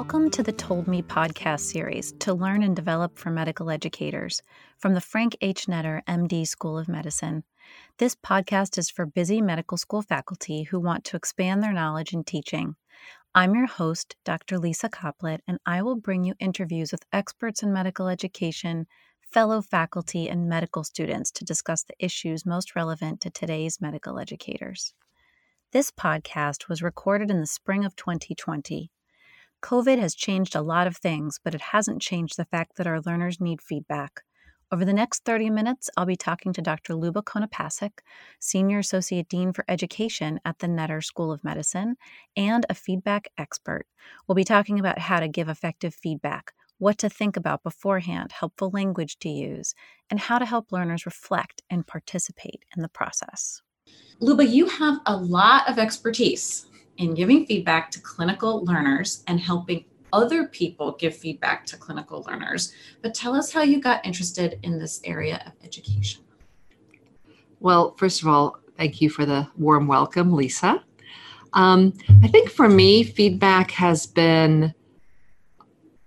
Welcome to the Told Me podcast series to learn and develop for medical educators from the Frank H. Netter MD School of Medicine. This podcast is for busy medical school faculty who want to expand their knowledge in teaching. I'm your host, Dr. Lisa Coplit, and I will bring you interviews with experts in medical education, fellow faculty, and medical students to discuss the issues most relevant to today's medical educators. This podcast was recorded in the spring of 2020. COVID has changed a lot of things, but it hasn't changed the fact that our learners need feedback. Over the next 30 minutes, I'll be talking to Dr. Luba Konopasek, Senior Associate Dean for Education at the Netter School of Medicine, and a feedback expert. We'll be talking about how to give effective feedback, what to think about beforehand, helpful language to use, and how to help learners reflect and participate in the process. Luba, you have a lot of expertise in giving feedback to clinical learners and helping other people give feedback to clinical learners. But tell us how you got interested in this area of education. Well, first of all, thank you for the warm welcome, Lisa. Um, I think for me, feedback has been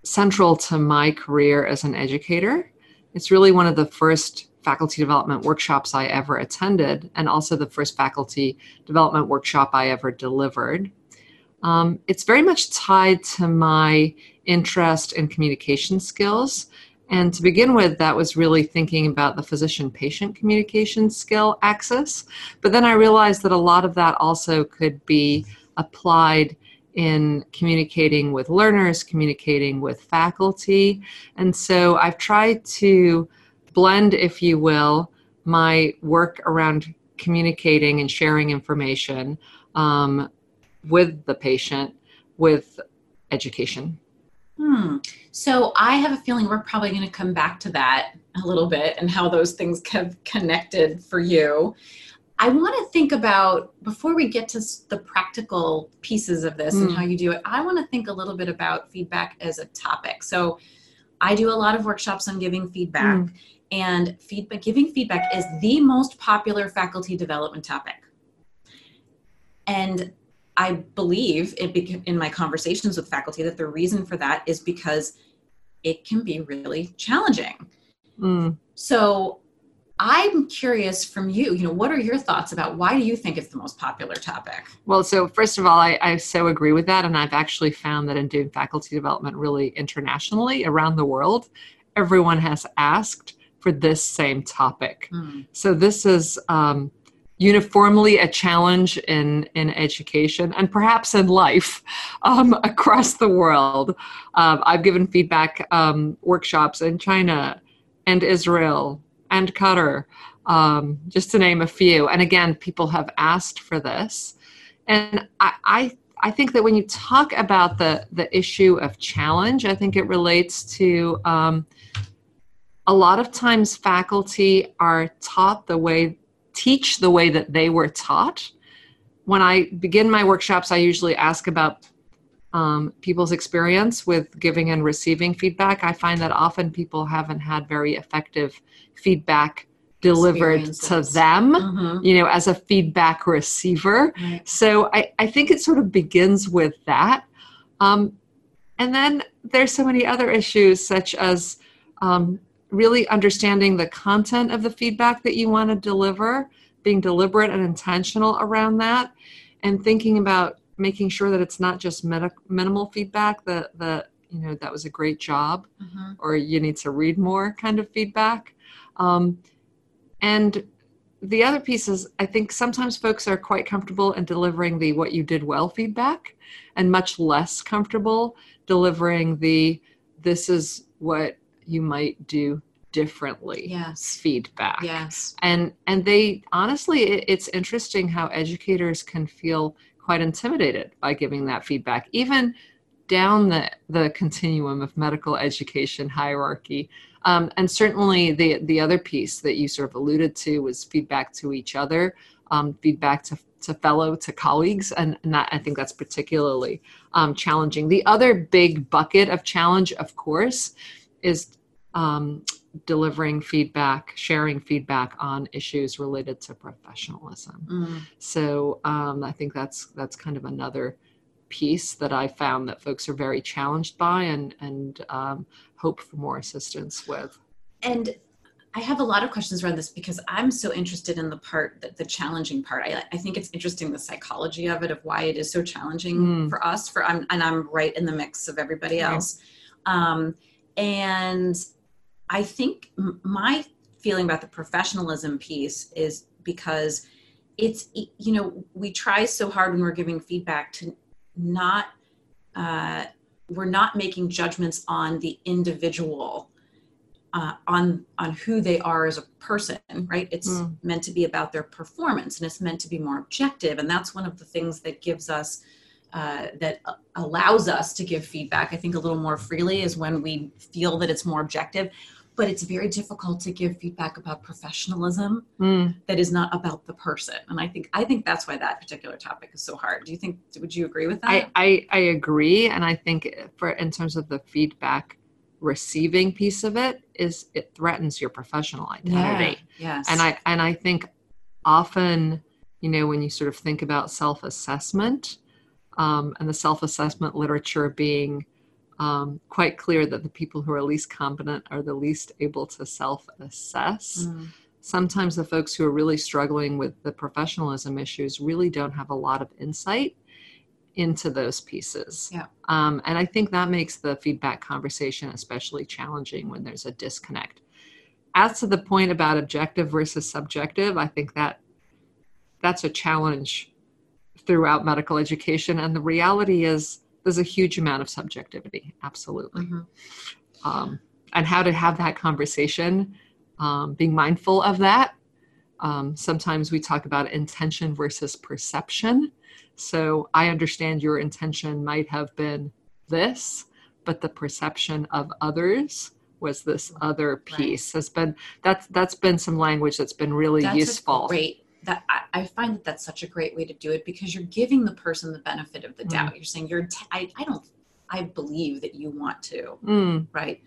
central to my career as an educator. It's really one of the first faculty development workshops I ever attended, and also the first faculty development workshop I ever delivered. Um, it's very much tied to my interest in communication skills. And to begin with, that was really thinking about the physician patient communication skill axis. But then I realized that a lot of that also could be applied in communicating with learners, communicating with faculty. And so I've tried to blend, if you will, my work around communicating and sharing information um, with the patient with education. Hmm. So I have a feeling we're probably going to come back to that a little bit and how those things have connected for you. I want to think about before we get to the practical pieces of this mm. and hmm. how you do it. I want to think a little bit about feedback as a topic. So I do a lot of workshops on giving feedback. Mm and feedback giving feedback is the most popular faculty development topic. And i believe it in my conversations with faculty that the reason for that is because it can be really challenging. Mm. so i'm curious from you you know what are your thoughts about why do you think it's the most popular topic? Well so first of all I, I so agree with that and i've actually found that in doing faculty development really internationally around the world everyone has asked for this same topic. Mm. So this is um, uniformly a challenge in in education and perhaps in life um, across the world. Uh, I've given feedback um, workshops in China and Israel and Qatar, um, just to name a few. And again, people have asked for this, and I, I I think that when you talk about the the issue of challenge, I think it relates to um, a lot of times faculty are taught the way teach the way that they were taught. When i begin my workshops i usually ask about um, people's experience with giving and receiving feedback. I find that often people haven't had very effective feedback delivered to them mm-hmm. you know as a feedback receiver. Right. so I, I think it sort of begins with that. Um, and then there's so many other issues such as um, really understanding the content of the feedback that you want to deliver, being deliberate and intentional around that, and thinking about making sure that it's not just minimal feedback that that you know that was a great job mm-hmm. or you need to read more kind of feedback um, and the other piece is i think sometimes folks are quite comfortable in delivering the what you did well feedback and much less comfortable delivering the this is what you might do differently yes. feedback. Yes. And and they honestly it, it's interesting how educators can feel quite intimidated by giving that feedback. Even down the the continuum of medical education hierarchy um, and certainly the the other piece that you sort of alluded to was feedback to each other um, feedback to to fellow to colleagues and, and that i think that's particularly um, challenging. The other big bucket of challenge of course is um, delivering feedback, sharing feedback on issues related to professionalism. Mm. So um, I think that's that's kind of another piece that I found that folks are very challenged by and and um, hope for more assistance with. And I have a lot of questions around this because I'm so interested in the part that the challenging part. I, I think it's interesting the psychology of it of why it is so challenging mm. for us. For I'm and I'm right in the mix of everybody else. Um, and I think my feeling about the professionalism piece is because it's you know we try so hard when we're giving feedback to not uh, we're not making judgments on the individual uh, on on who they are as a person right it's mm. meant to be about their performance and it's meant to be more objective and that's one of the things that gives us uh, that allows us to give feedback i think a little more freely is when we feel that it's more objective. But it's very difficult to give feedback about professionalism mm. that is not about the person. And i think i think that's why that particular topic is so hard. Do you think would you agree with that? I i, I agree. And i think for in terms of the feedback receiving piece of it is it threatens your professional identity. Yeah, yes. And i and i think often you know when you sort of think about self-assessment um, and the self-assessment literature being um, quite clear that the people who are least competent are the least able to self assess. Mm. Sometimes the folks who are really struggling with the professionalism issues really don't have a lot of insight into those pieces. Yeah. Um, and I think that makes the feedback conversation especially challenging when there's a disconnect. As to the point about objective versus subjective, I think that that's a challenge throughout medical education. And the reality is, there's a huge amount of subjectivity absolutely mm-hmm. um, and how to have that conversation um, being mindful of that um, sometimes we talk about intention versus perception so i understand your intention might have been this but the perception of others was this other piece right. has been that's that's been some language that's been really that's useful great that I, I, find that that's such a great way to do it because you're giving the person the benefit of the doubt. Mm. You're saying you're, t- I, I don't, I believe that you want to, mm. right,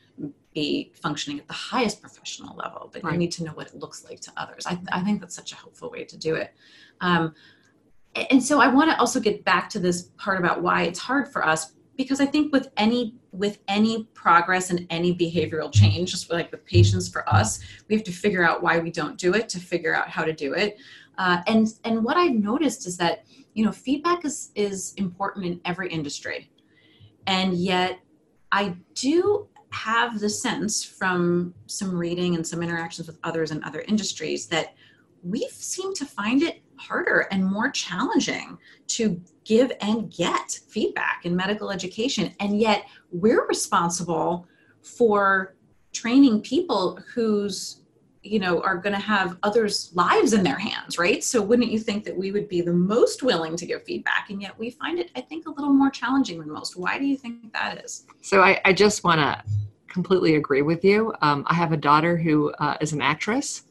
be functioning at the highest professional level, but right. you need to know what it looks like to others. I, I think that's such a helpful way to do it. Um, and so I want to also get back to this part about why it's hard for us because I think with any with any progress and any behavioral change, just like with patients for us, we have to figure out why we don't do it to figure out how to do it. Uh, and and what I've noticed is that you know feedback is is important in every industry, and yet I do have the sense from some reading and some interactions with others in other industries that we seem to find it harder and more challenging to give and get feedback in medical education. And yet we're responsible for training people whose you know are going to have others lives in their hands right? So wouldn't you think that we would be the most willing to give feedback and yet we find it i think a little more challenging than most? Why do you think that is? So i, I just want to completely agree with you. Um, i have a daughter who uh, is an actress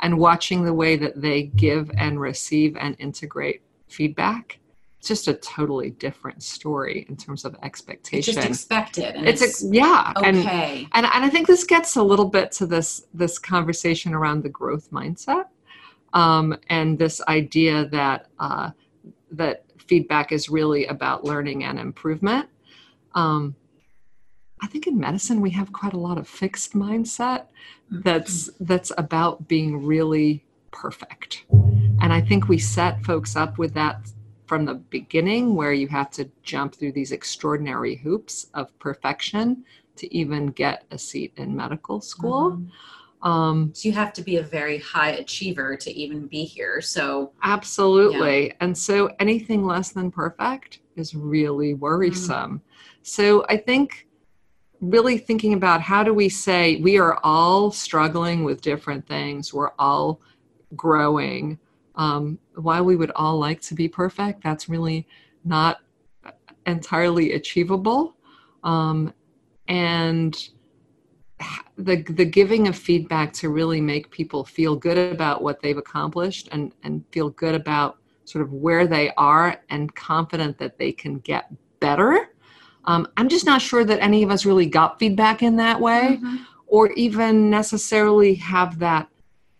and watching the way that they give and receive and integrate feedback it's just a totally different story in terms of expectation. It's just expected. it's, it's yeah. Okay. And, and, and I think this gets a little bit to this this conversation around the growth mindset, um, and this idea that uh, that feedback is really about learning and improvement. Um, I think in medicine we have quite a lot of fixed mindset that's that's about being really perfect. And I think we set folks up with that from the beginning where you have to jump through these extraordinary hoops of perfection to even get a seat in medical school. Mm-hmm. Um, so you have to be a very high achiever to even be here. So absolutely. Yeah. And so anything less than perfect is really worrisome. Mm. So I think really thinking about how do we say we are all struggling with different things, we're all growing um, while we would all like to be perfect, that's really not entirely achievable. Um, and the the giving of feedback to really make people feel good about what they've accomplished and and feel good about sort of where they are and confident that they can get better. Um, I'm just not sure that any of us really got feedback in that way, mm-hmm. or even necessarily have that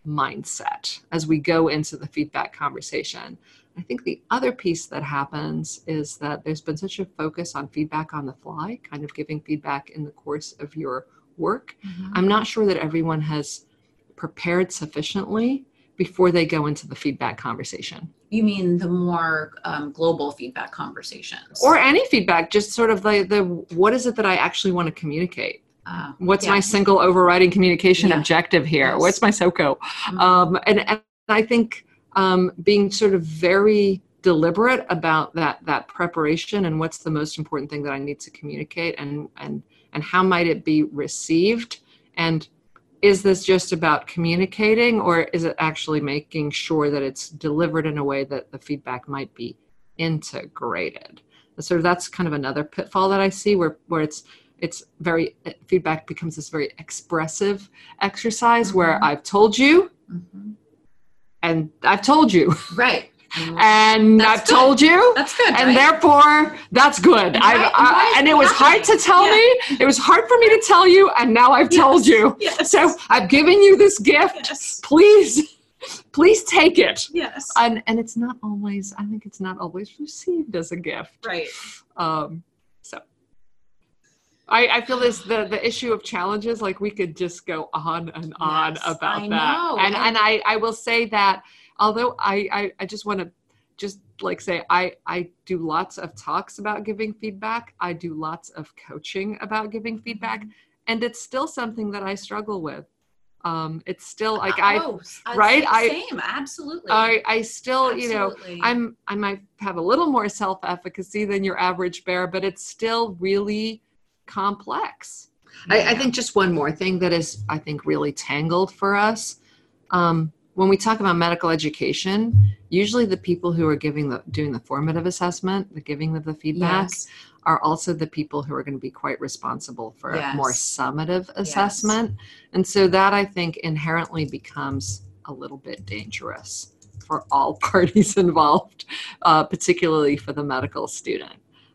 mindset as we go into the feedback conversation. I think the other piece that happens is that there's been such a focus on feedback on the fly, kind of giving feedback in the course of your work. Mm-hmm. I'm not sure that everyone has prepared sufficiently before they go into the feedback conversation. You mean the more um, global feedback conversations? Or any feedback, just sort of the, the what is it that I actually want to communicate? Uh, What's my single overriding communication Yeah. objective here? Yes. What's my SOCO? Mhm. um, and, and I think um, being sort of very deliberate about that that preparation and what's the most important thing that I need to communicate and and and how might it be received and is this just about communicating or is it actually making sure that it's delivered in a way that the feedback might be integrated so that's kind of another pitfall that I see where where it's it's very feedback becomes this very expressive exercise where Mhm. I've told you Mhm. and I've told you, Right. And That's I've good. told you, that's good. and right? therefore that's good. And I've, and I, and it was hard to tell Yeah. me. It was hard for me to tell you, and now I've told you. Yes. So I've given you this gift. yes. Please, please take it. Yes. And and it's not always. I think it's not always received as a gift. right. Um. I, I feel this the, the issue of challenges like we could just go on and on Yes, about I that know. and And- I, I will say that although I, I, I just want to just like say I, I do lots of talks about giving feedback I do lots of coaching about giving feedback and it's still something that I struggle with um, it's still like I oh, I- right? Same, I- same, absolutely. I, I still you know I'm I might have a little more self-efficacy than your average bear, but it's still really complex. I, I think just one more thing that is I think really tangled for us. Um, when we talk about medical education, usually the people who are giving the doing the formative assessment, the giving of the feedback, Yes. are also the people who are going to be quite responsible for a more summative assessment. And so that I think inherently becomes a little bit dangerous for all parties involved, uh, particularly for the medical student.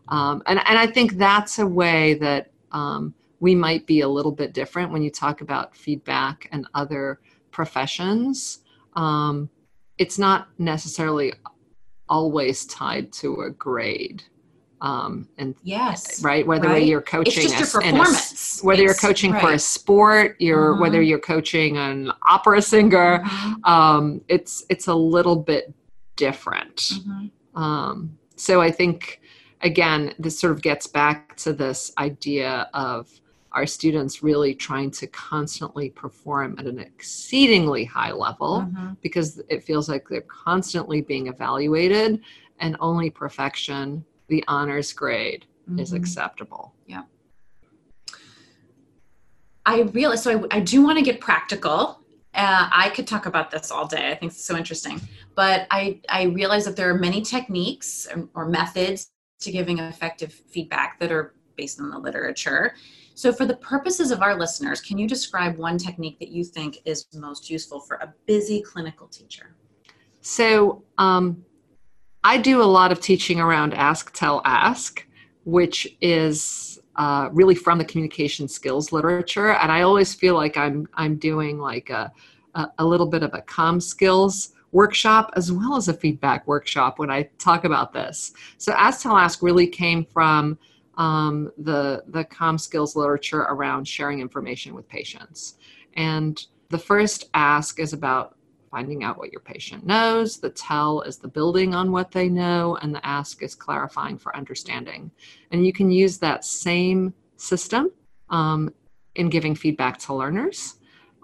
Um, and, and I think that's a way that um, we might be a little bit different when you talk about feedback and other professions. Um, it's not necessarily always tied to a grade. Um, and Yes. right whether Right. you're coaching, It's just your a- in a performance. whether you're It's- coaching for a sport you're Mhm. whether you're coaching an opera singer Mhm, um, it's it's a little bit different mhm. um, so i think again this sort of gets back to this idea of our students really trying to constantly perform at an exceedingly high level Mhm. because it feels like they're constantly being evaluated and only perfection the honors grade is Mhm. acceptable Yeah. I realize, so I, I do want to get practical. Uh, I could talk about this all day. I think it's so interesting. But I, I realize that there are many techniques or, or methods to giving effective feedback that are based on the literature. So, for the purposes of our listeners, can you describe one technique that you think is most useful for a busy clinical teacher? So um, I do a lot of teaching around ask, tell, ask, which is uh, really from the communication skills literature, and I always feel like I'm I'm doing like a a, a little bit of a com skills workshop as well as a feedback workshop when I talk about this. So ask, tell, ask really came from um, the the com skills literature around sharing information with patients, and the first ask is about finding out what your patient knows. The tell is the building on what they know, and the ask is clarifying for understanding. And you can use that same system um, in giving feedback to learners.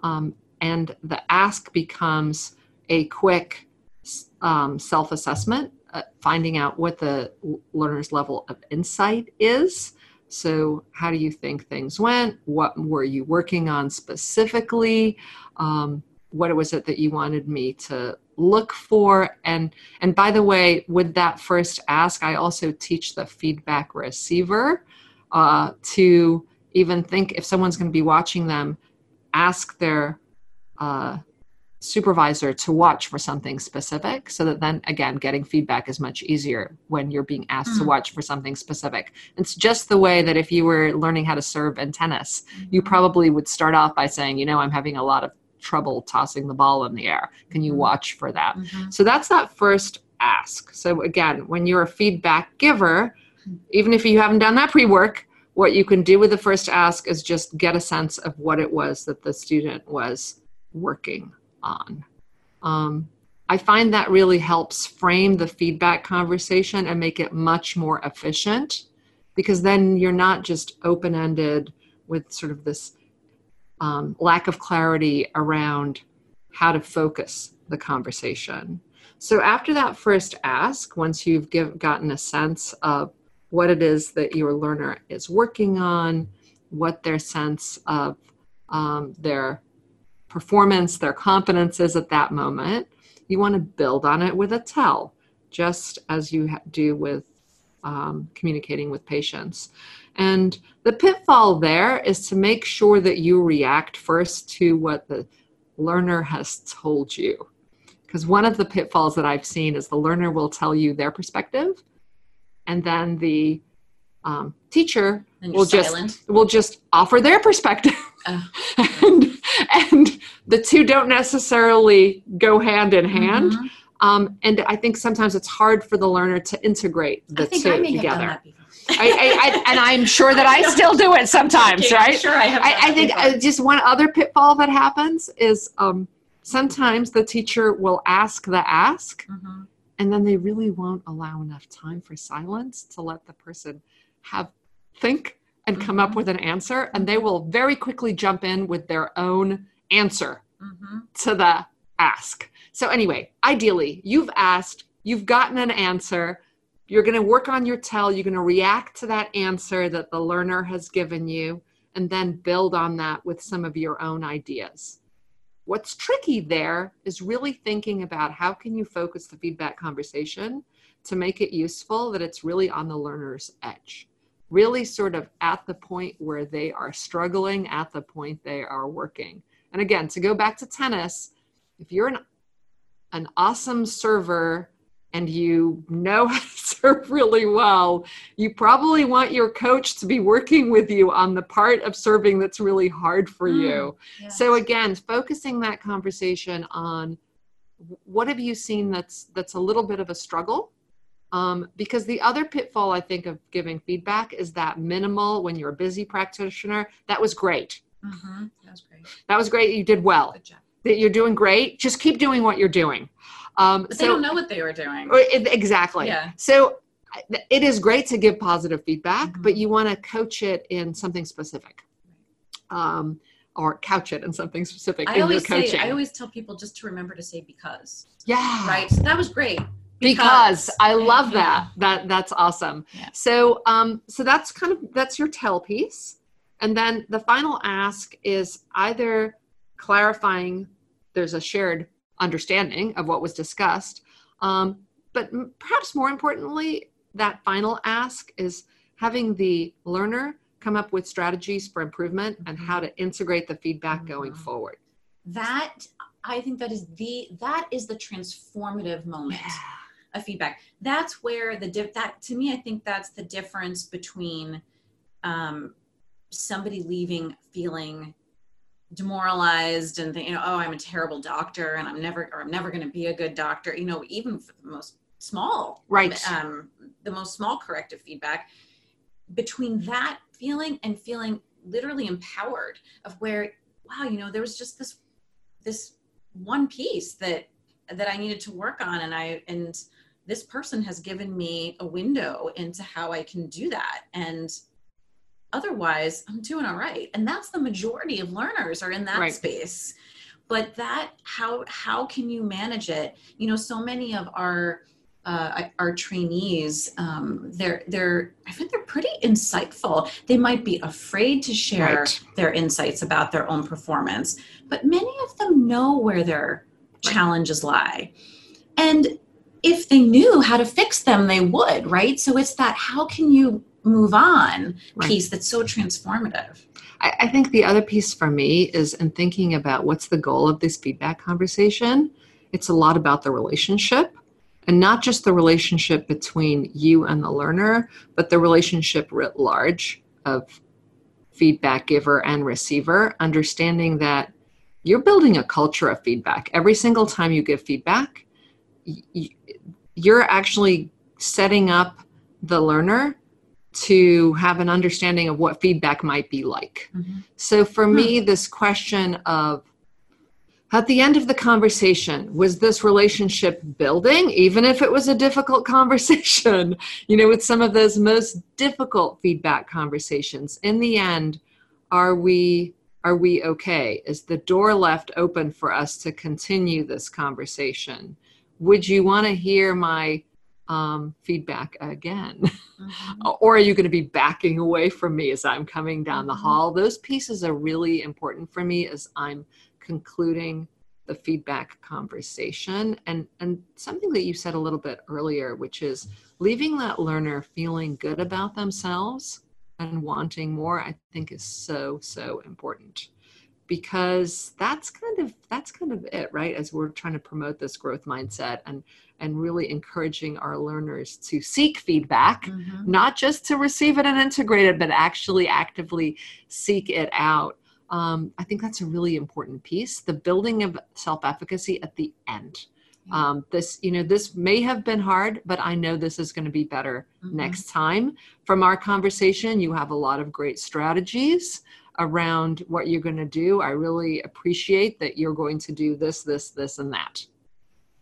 Um, and the ask becomes a quick um, self assessment, uh, finding out what the learner's level of insight is. So, how do you think things went? What were you working on specifically? Um, what was it that you wanted me to look for and and by the way with that first ask i also teach the feedback receiver uh, to even think if someone's going to be watching them ask their uh, supervisor to watch for something specific so that then again getting feedback is much easier when you're being asked to Mm. watch for something specific it's just the way that if you were learning how to serve in tennis you Mm-hmm. probably would start off by saying you know i'm having a lot of trouble tossing the ball in the air can you Mhm. watch for that Mhm. so that's that first ask. So, again, when you're a feedback giver, even if you haven't done that pre work, what you can do with the first ask is just get a sense of what it was that the student was working on. Um, I find that really helps frame the feedback conversation and make it much more efficient because then you're not just open ended with sort of this um, lack of clarity around how to focus the conversation. So after that first ask, once you've give, gotten a sense of what it is that your learner is working on, what their sense of um, their performance, their competence is at that moment, you want to build on it with a tell, just as you do with um, communicating with patients. And the pitfall there is to make sure that you react first to what the learner has told you. Because one of the pitfalls that I've seen is the learner will tell you their perspective, and then the um, teacher will silent. just will just offer their perspective, uh, and and the two don't necessarily go hand in hand. Mm-hmm. Um, and I think sometimes it's hard for the learner to integrate the two together. I, I, I, and I'm sure that I still do it sometimes, right? Sure, I have. I, think uh, just one other pitfall that happens is um, sometimes the teacher will ask the ask, mm-hmm. and then they really won't allow enough time for silence to let the person have think and come mm-hmm. up with an answer, and they will very quickly jump in with their own answer mm-hmm. to the ask. So, anyway, ideally, you've asked, you've gotten an answer, you're going to work on your tell, you're going to react to that answer that the learner has given you, and then build on that with some of your own ideas. What's tricky there is really thinking about how can you focus the feedback conversation to make it useful that it's really on the learner's edge really sort of at the point where they are struggling, at the point they are working. And again, to go back to tennis, if you're an, an awesome server and you know how to serve really well, you probably want your coach to be working with you on the part of serving that's really hard for mm, you. Yes. So again, focusing that conversation on what have you seen that's that's a little bit of a struggle um, because the other pitfall I think of giving feedback is that minimal when you're a busy practitioner. That was great. Mm-hmm. That was great. That was great. You did well. Good job. That you're doing great. Just keep doing what you're doing. Um, so, they don't know what they were doing. Exactly. Yeah. So it is great to give positive feedback, mm-hmm. but you want to coach it in something specific. Um, or couch it in something specific I always Say, I always tell people just to remember to say because. Yeah. Right. So that was great because, I love that. That that's awesome. Yeah. So um so that's kind of that's your tell piece. And then the final ask is either clarifying there's a shared understanding of what was discussed. Um, but perhaps more importantly, that final ask is having the learner come up with strategies for improvement and how to integrate the feedback mm-hmm. going forward. That I think that is the that is the transformative moment. Yeah a feedback. That's where the diff that to me, I think that's the difference between um, somebody leaving feeling demoralized and thinking, oh, I'm a terrible doctor and I'm never or I'm never going to be a good doctor. You know, even for the most small, right, um, the most small corrective feedback. Between that feeling and feeling literally empowered of where, wow, you know, there was just this this one piece that that I needed to work on, and I and this person has given me a window into how I can do that. And otherwise, I'm doing all right. And that's the majority of learners are in that right. space. But that how how can you manage it? You know, so many of our uh, our trainees, um, they're they're I think they're pretty insightful. They might be afraid to share right. their insights about their own performance, but many of them know where their right. challenges lie. And if they knew how to fix them, they would, right? So it's that how can you move on right. piece that's so transformative. I, I think the other piece for me is in thinking about what's the goal of this feedback conversation. It's a lot about the relationship and not just the relationship between you and the learner, but the relationship writ large of feedback giver and receiver, understanding that you're building a culture of feedback. Every single time you give feedback, you're actually setting up the learner to have an understanding of what feedback might be like. Mm-hmm. So for hmm. me, this question of at the end of the conversation, was this relationship building, even if it was a difficult conversation? you know, with some of those most difficult feedback conversations, in the end, are we are we okay? Is the door left open for us to continue this conversation? Would you want to hear my um, feedback again? Mm-hmm. or are you going to be backing away from me as I'm coming down mm-hmm. the hall? Those pieces are really important for me as I'm concluding the feedback conversation and and something that you said a little bit earlier which is leaving that learner feeling good about themselves and wanting more i think is so so important because that's kind of that's kind of it right? As we're trying to promote this growth mindset and and really encouraging our learners to seek feedback mm-hmm. not just to receive it and integrate it but actually actively seek it out. Um, i think that's a really important piece the building of self-efficacy at the end. Um, this you know this may have been hard but i know this is going to be better mm-hmm. next time. From our conversation you have a lot of great strategies around what you're going to do. I really appreciate that you're going to do this this this and that.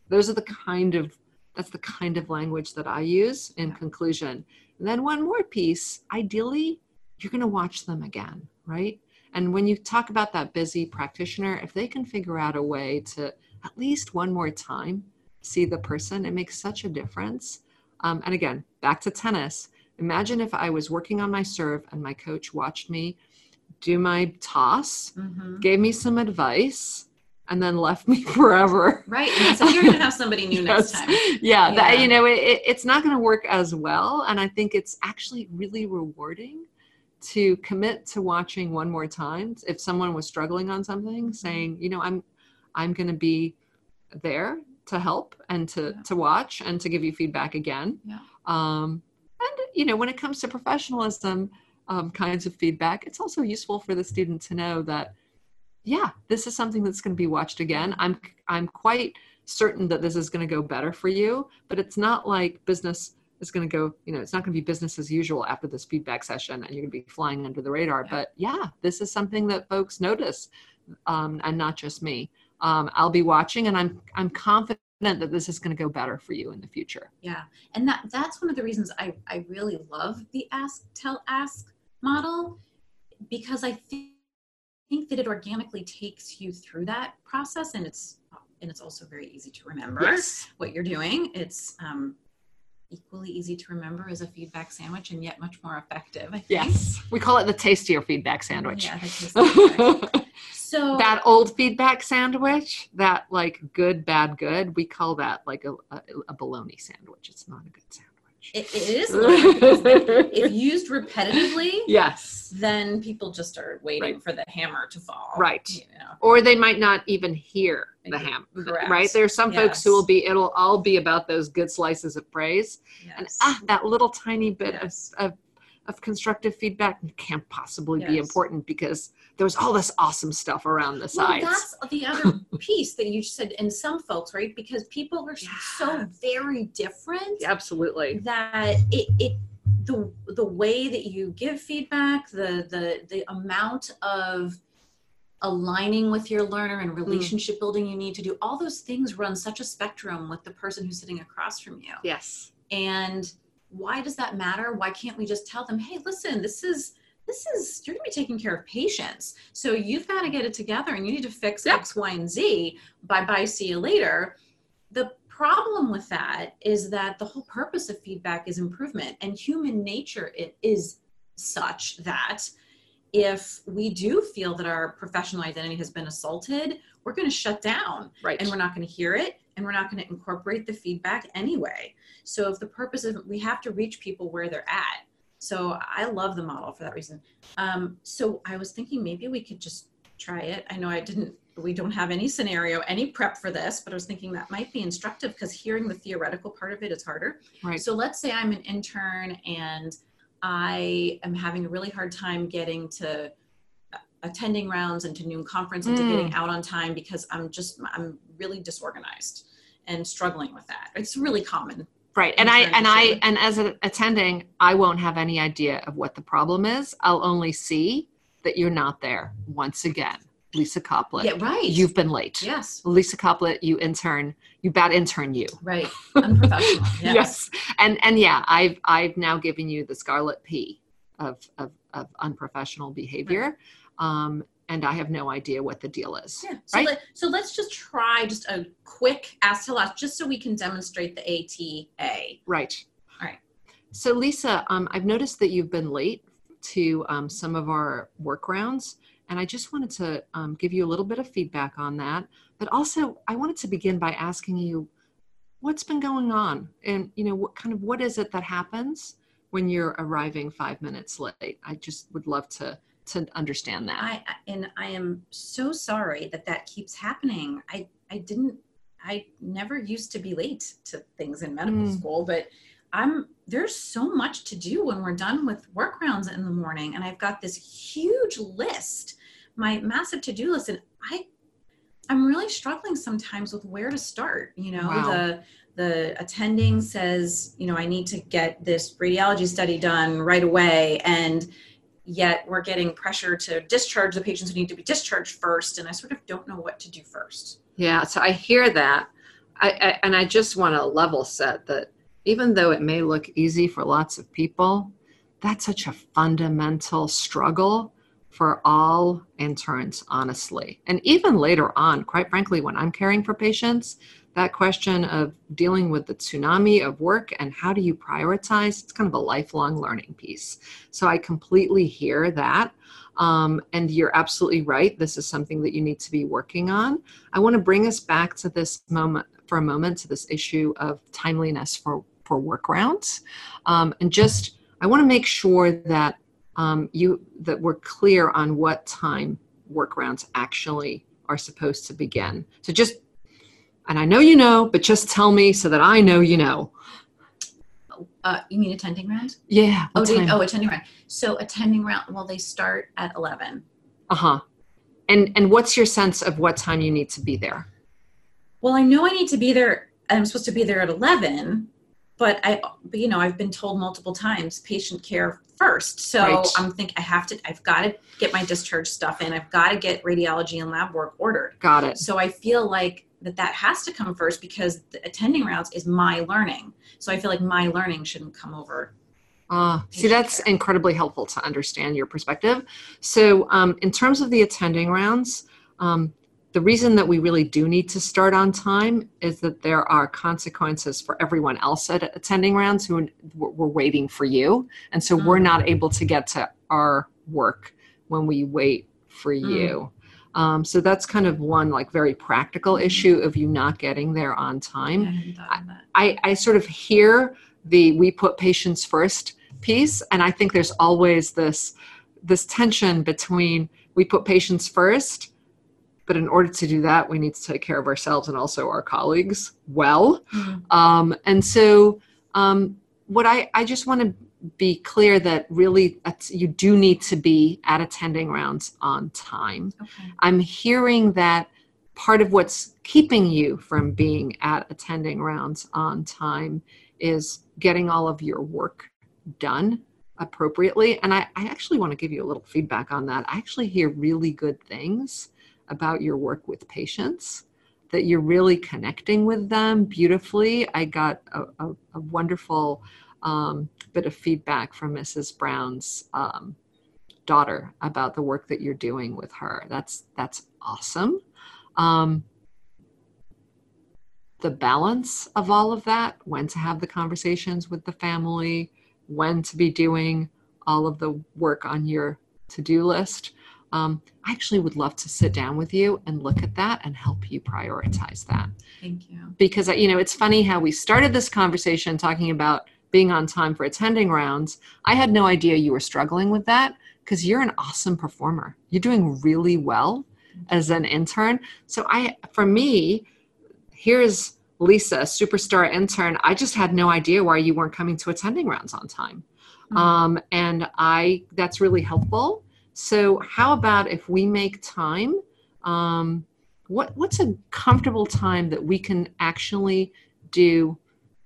Those are the kind of that's the kind of language that i use in conclusion. And then one more piece ideally you're going to watch them again right? And when you talk about that busy practitioner if they can figure out a way to at least one more time see the person it makes such a difference. Um, and again back to tennis. Imagine if i was working on my serve and my coach watched me do my toss mm-hmm. gave me some advice and then left me forever right and so you're going to have somebody new yes. next time yeah, yeah. That, you know it, it's not going to work as well and i think it's actually really rewarding to commit to watching one more time if someone was struggling on something mm-hmm. saying you know i'm i'm going to be there to help and to yeah. to watch and to give you feedback again yeah. um, and you know when it comes to professionalism um, kinds of feedback it's also useful for the student to know that yeah this is something that's going to be watched again i'm i'm quite certain that this is going to go better for you but it's not like business is going to go you know it's not going to be business as usual after this feedback session and you're going to be flying under the radar yeah. but yeah this is something that folks notice um, and not just me um, I'll be watching, and I'm I'm confident that this is going to go better for you in the future. Yeah, and that that's one of the reasons I I really love the ask tell ask model because I think think that it organically takes you through that process, and it's and it's also very easy to remember yes. what you're doing. It's um, equally easy to remember as a feedback sandwich and yet much more effective. Yes, we call it the tastier feedback sandwich. Yeah, so that old feedback sandwich, that like good, bad, good, we call that like a, a, a bologna sandwich. It's not a good sandwich. It, it is if used repetitively yes then people just are waiting right. for the hammer to fall right you know? or they might not even hear the hammer right there's some yes. folks who will be it'll all be about those good slices of praise yes. and ah that little tiny bit yes. of, of of constructive feedback can't possibly be important because there was all this awesome stuff around the sides. Well, that's the other piece that you said in some folks, right? Because people are so very different. Absolutely. That it, it the the way that you give feedback, the the the amount of aligning with your learner and mm. relationship mm. building you need to do, all those things run such a spectrum with the person who's sitting across from you. Yes. And why does that matter? Why can't we just tell them, hey, listen, this is this is you're going to be taking care of patients so you've got to get it together and you need to fix yep. x y and z bye bye see you later the problem with that is that the whole purpose of feedback is improvement and human nature it is such that if we do feel that our professional identity has been assaulted we're going to shut down right and we're not going to hear it and we're not going to incorporate the feedback anyway. So if the purpose of we have to reach people where they're at. So I love the model for that reason. Um, so I was thinking maybe we could just try it. I know I didn't we don't have any scenario, any prep for this, but I was thinking that might be instructive because hearing the theoretical part of it is harder. Right. So let's say I'm an intern and I am having a really hard time getting to attending rounds and to noon conference and mm. to getting mm. out on time because I'm just I'm really disorganized and struggling with that. It's really common. Right. And I and I and as an attending, I won't have any idea of what the problem is. I'll only see that you're not there. Once again, Lisa Coplit. Yeah, right. You've been late. yes, Lisa Coplit, you intern, you bad intern you. right. Unprofessional. Yes. And and yeah, I've I've now given you the scarlet P of of, of unprofessional behavior. Um, and I have no idea what the deal is. Yeah. So, Right. let, so let's just try just a quick ask to last, just so we can demonstrate the ATA. Right. All right. So, Lisa, um, I've noticed that you've been late to um, some of our work rounds, and I just wanted to um, give you a little bit of feedback on that. But also, I wanted to begin by asking you what's been going on, and you know, what kind of what is it that happens when you're arriving five minutes late? I just would love to to understand that. I and I am so sorry that that keeps happening. I I didn't I never used to be late to things in medical Mm. school, but I'm there's so much to do when we're done with work rounds in the morning and I've got this huge list, my massive to-do list and I I'm really struggling sometimes with where to start, you know, Wow. the the attending says, you know, I need to get this radiology study done right away and yet we're getting pressure to discharge the patients who need to be discharged first and i sort of don't know what to do first Yeah, so I hear that. I, I and I just want to level set that even though it may look easy for lots of people, that's such a fundamental struggle for all interns, honestly. And even later on, quite frankly, when I'm caring for patients, that question of dealing with the tsunami of work and how do you prioritize, it's kind of a lifelong learning piece. So I completely hear that. Um, and you're absolutely right. This is something that you need to be working on. I want to bring us back to this moment for a moment to this issue of timeliness for for work rounds, um, and just I want to make sure that um, you that we're clear on what time work rounds actually are supposed to begin. So just and I know you know, but just tell me so that I know you know. uh, you mean attending round Yeah. oh, did, oh attending round so attending round well they start at 11 Uh-huh. And and what's your sense of what time you need to be there? well i know i need to be there i'm supposed to be there at 11 but i but, you know i've been told multiple times patient care first so Right. i'm think i have to i've got to get my discharge stuff in i've got to get radiology and lab work ordered Got it. So I feel like that that has to come first because the attending rounds is my learning. So I feel like my learning shouldn't come over. Uh, see, that's care. incredibly helpful to understand your perspective. So, um, in terms of the attending rounds, um, the reason that we really do need to start on time is that there are consequences for everyone else at attending rounds who were waiting for you. And so we're Mm. not able to get to our work when we wait for Mm. you. Um, so that's kind of one like very practical Mm-hmm. issue of you not getting there on time. I hadn't thought of that. I, I sort of hear the we put patients first piece and i think there's always this this tension between we put patients first but in order to do that we need to take care of ourselves and also our colleagues well Mm. um, and so um, what I, I just want to be clear that really you do need to be at attending rounds on time Okay. I'm hearing that part of what's keeping you from being at attending rounds on time is getting all of your work done appropriately. And I, I actually want to give you a little feedback on that. I actually hear really good things about your work with patients, that you're really connecting with them beautifully. I got a, a, a wonderful um, bit of feedback from Mrs. Brown's um, daughter about the work that you're doing with her. That's that's awesome. Um, the balance of all of that, when to have the conversations with the family, when to be doing all of the work on your to-do list. Um, I actually would love to sit down with you and look at that and help you prioritize that Thank you. because you know it's funny how we started this conversation talking about being on time for attending rounds i had no idea you were struggling with that because you're an awesome performer. You're doing really well as an intern. So i for me here's lisa superstar intern. I just had no idea why you weren't coming to attending rounds on time. Mhm. um, and i that's really helpful. So how about if we make time um, what what's a comfortable time that we can actually do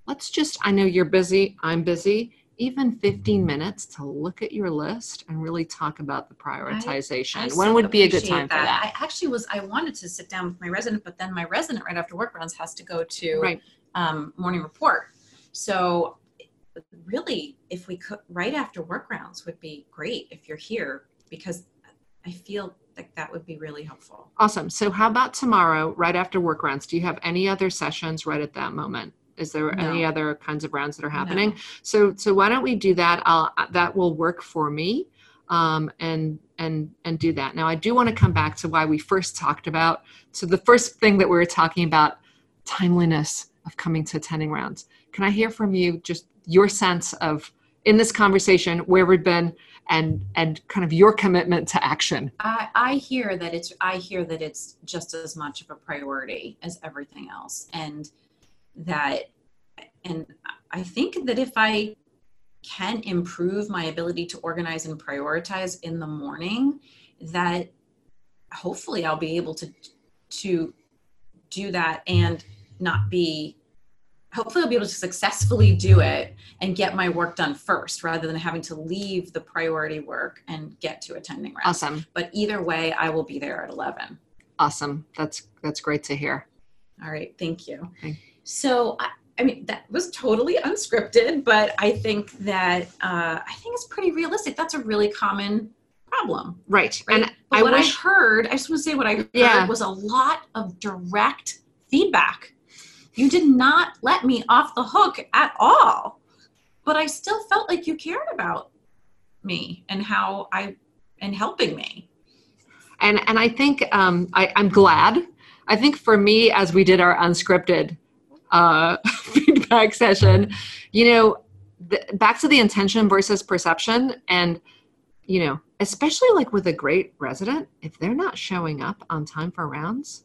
let's just i know you're busy i'm busy even 15 minutes to look at your list and really talk about the prioritization. I when so would be a good time for that? I actually was, I wanted to sit down with my resident, but then my resident right after work rounds has to go to Right. um, morning report. So really, if we could, right after work rounds would be great if you're here because I feel like that would be really helpful. Awesome. So how about tomorrow, right after work rounds? Do you have any other sessions right at that moment? Is there any other kinds of rounds that are happening? No. So so why don't we do that? I'll that will work for me. Um, and and and do that. Now I do want to come back to why we first talked about. So the first thing that we were talking about timeliness of coming to attending rounds. Can I hear from you just your sense of in this conversation where we've been and and kind of your commitment to action? I, I hear that it's I hear that it's just as much of a priority as everything else, and that and I think that if I can improve my ability to organize and prioritize in the morning, that hopefully I'll be able to to do that and not be hopefully I'll be able to successfully do it and get my work done first rather than having to leave the priority work and get to attending rounds Awesome. but either way i will be there at 11 Awesome. That's that's great to hear. all right thank you Okay. So I, I mean that was totally unscripted but i think that uh, i think it's pretty realistic that's a really common problem Right. right And but I what wish i heard i just want to say what i heard Yeah. was a lot of direct feedback you did not let me off the hook at all but i still felt like you cared about me and how i and helping me and and I think um, I, I'm glad. I think for me, as we did our unscripted uh, feedback session, you know, the, back to the intention versus perception, and you know, especially like with a great resident, if they're not showing up on time for rounds,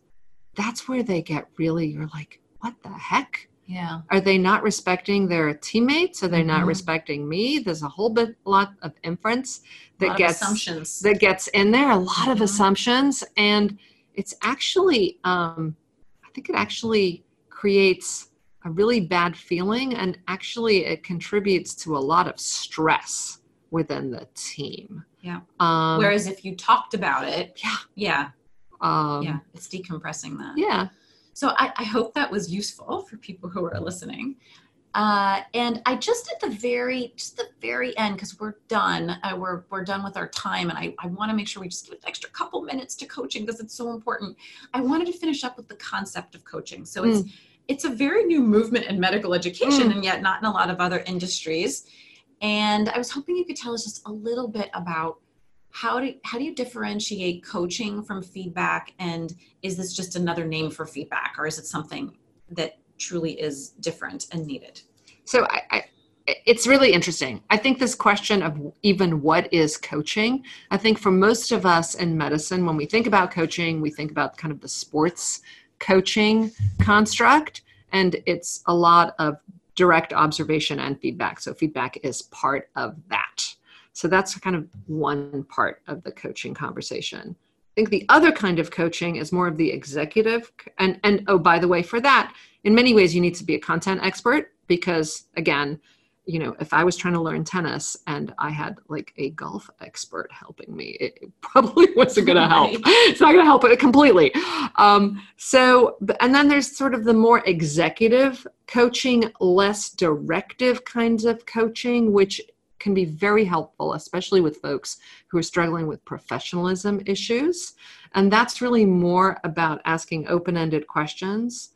that's where they get really. You're like, what the heck? yeah Are they not respecting their teammates? Are they not Mhm. respecting me? There's a whole bit lot of inference that gets assumptions that gets in there a lot of Mhm. assumptions and it's actually um, i think it actually creates a really bad feeling and actually it contributes to a lot of stress within the team Yeah. um, whereas if you talked about it yeah yeah um, yeah it's decompressing that yeah So I, I hope that was useful for people who are listening. Uh, and I just at the very, just the very end, because we're done, uh, we're we're done with our time, and I, I want to make sure we just give an extra couple minutes to coaching because it's so important. I wanted to finish up with the concept of coaching. So it's it's a very new movement in medical education, Mm. and yet not in a lot of other industries. And I was hoping you could tell us just a little bit about how do how do you differentiate coaching from feedback and is this just another name for feedback or is it something that truly is different and needed so I, I it's really interesting i think this question of even what is coaching i think for most of us in medicine when we think about coaching we think about kind of the sports coaching construct and it's a lot of direct observation and feedback. So feedback is part of that. So that's kind of one part of the coaching conversation. I think the other kind of coaching is more of the executive and and oh by the way for that in many ways you need to be a content expert because again you know if i was trying to learn tennis and i had like a golf expert helping me it probably wasn't going to help. Right. it's not going to help it completely. Um, so and then there's sort of the more executive coaching less directive kinds of coaching which can be very helpful especially with folks who are struggling with professionalism issues. And that's really more about asking open-ended questions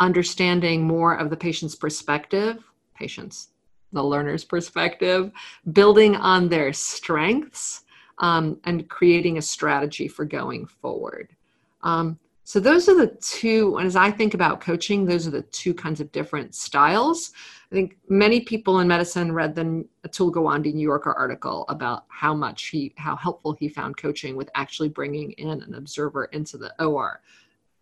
understanding more of the patient's perspective, patient's, the learner's perspective, building on their strengths, um, and creating a strategy for going forward. Um, so those are the two, and as I think about coaching, those are the two kinds of different styles. I think many people in medicine read the Atul Gawande New Yorker article about how much he, how helpful he found coaching with actually bringing in an observer into the OR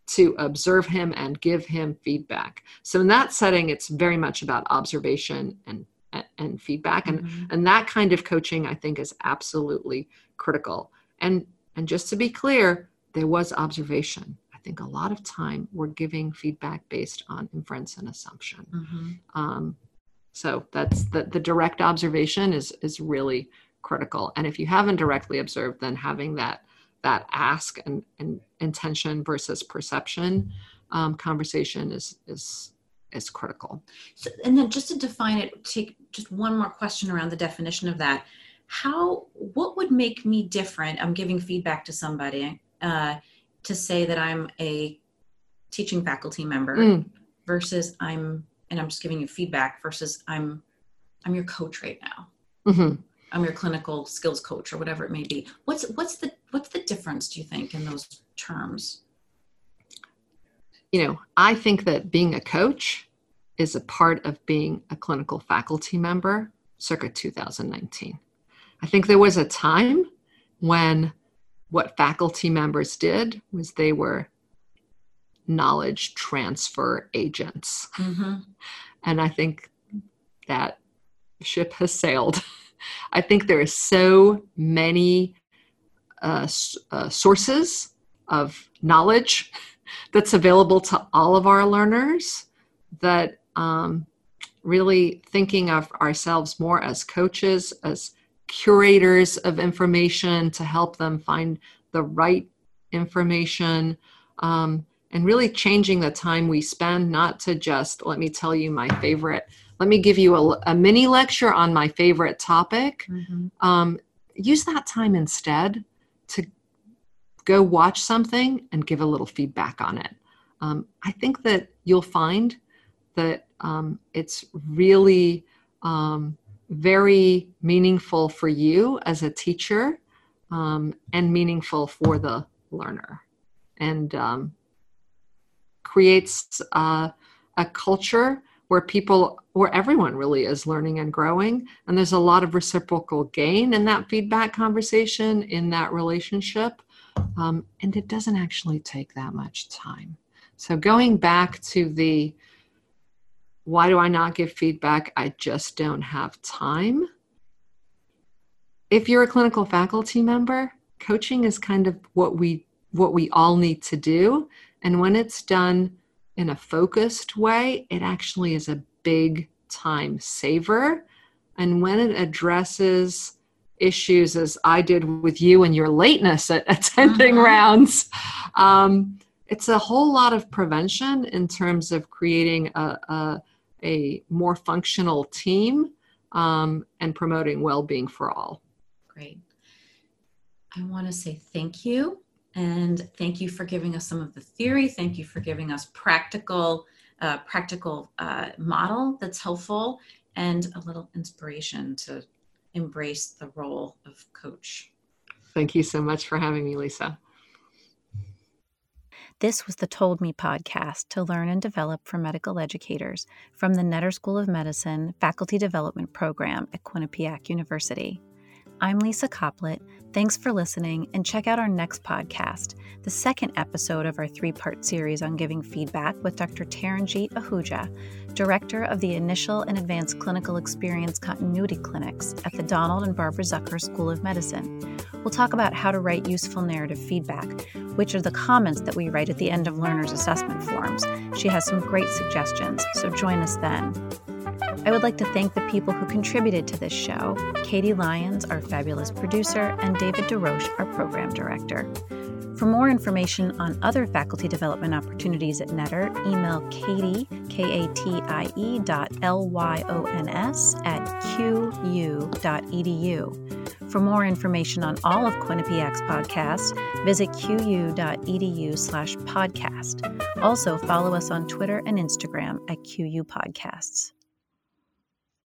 to observe him and give him feedback. So in that setting, it's very much about observation and and feedback, and Mhm. and that kind of coaching I think is absolutely critical. And and just to be clear, there was observation. I think a lot of time we're giving feedback based on inference and assumption. Mm-hmm. Um, so that's the, the direct observation is is really critical. And if you haven't directly observed, then having that that ask and, and intention versus perception um, conversation is is is critical. So, and then just to define it, take just one more question around the definition of that. How, what would make me different? I'm giving feedback to somebody uh, to say that I'm a teaching faculty member mm. versus I'm, and I'm just giving you feedback versus I'm, I'm your coach right now. Mm-hmm. I'm your clinical skills coach or whatever it may be. What's what's the what's the difference? Do you think in those terms? you know, I think that being a coach is a part of being a clinical faculty member circa 2019. I think there was a time when what faculty members did was they were knowledge transfer agents. Mm-hmm. And I think that ship has sailed. I think there are so many uh, uh, sources of knowledge that's available to all of our learners that um, really thinking of ourselves more as coaches as curators of information to help them find the right information um, and really changing the time we spend not to just let me tell you my favorite let me give you a, a mini lecture on my favorite topic mm-hmm. um, use that time instead to go watch something and give a little feedback on it. Um, I think that you'll find that um, it's really um, very meaningful for you as a teacher um, and meaningful for the learner and um, creates uh, a culture where people where everyone really is learning and growing and there's a lot of reciprocal gain in that feedback conversation in that relationship um, and it doesn't actually take that much time. So, going back to the why do I not give feedback? I just don't have time. If you're a clinical faculty member, coaching is kind of what we what we all need to do and when it's done in a focused way it actually is a big time saver and when it addresses issues as I did with you and your lateness at attending mm-hmm. rounds. Um, it's a whole lot of prevention in terms of creating a, a, a more functional team um, and promoting well being for all. Great. I want to say thank you. And thank you for giving us some of the theory. Thank you for giving us practical, uh, practical uh, model that's helpful and a little inspiration to embrace the role of coach. Thank you so much for having me, Lisa. This was the Told Me podcast to learn and develop for medical educators from the Netter School of Medicine Faculty Development Program at Quinnipiac University. I'm Lisa Coplit. Thanks for listening, and check out our next podcast, the second episode of our three part series on giving feedback with Dr. Taranjeet Ahuja, Director of the Initial and Advanced Clinical Experience Continuity Clinics at the Donald and Barbara Zucker School of Medicine. We'll talk about how to write useful narrative feedback, which are the comments that we write at the end of learners' assessment forms. She has some great suggestions, so join us then. I would like to thank the people who contributed to this show Katie Lyons, our fabulous producer, and David DeRoche, our program director. For more information on other faculty development opportunities at Netter, email Katie, K A T I E dot L Y O N S at qu.edu. For more information on all of Quinnipiac's podcasts, visit qu.edu slash podcast. Also, follow us on Twitter and Instagram at QU Podcasts.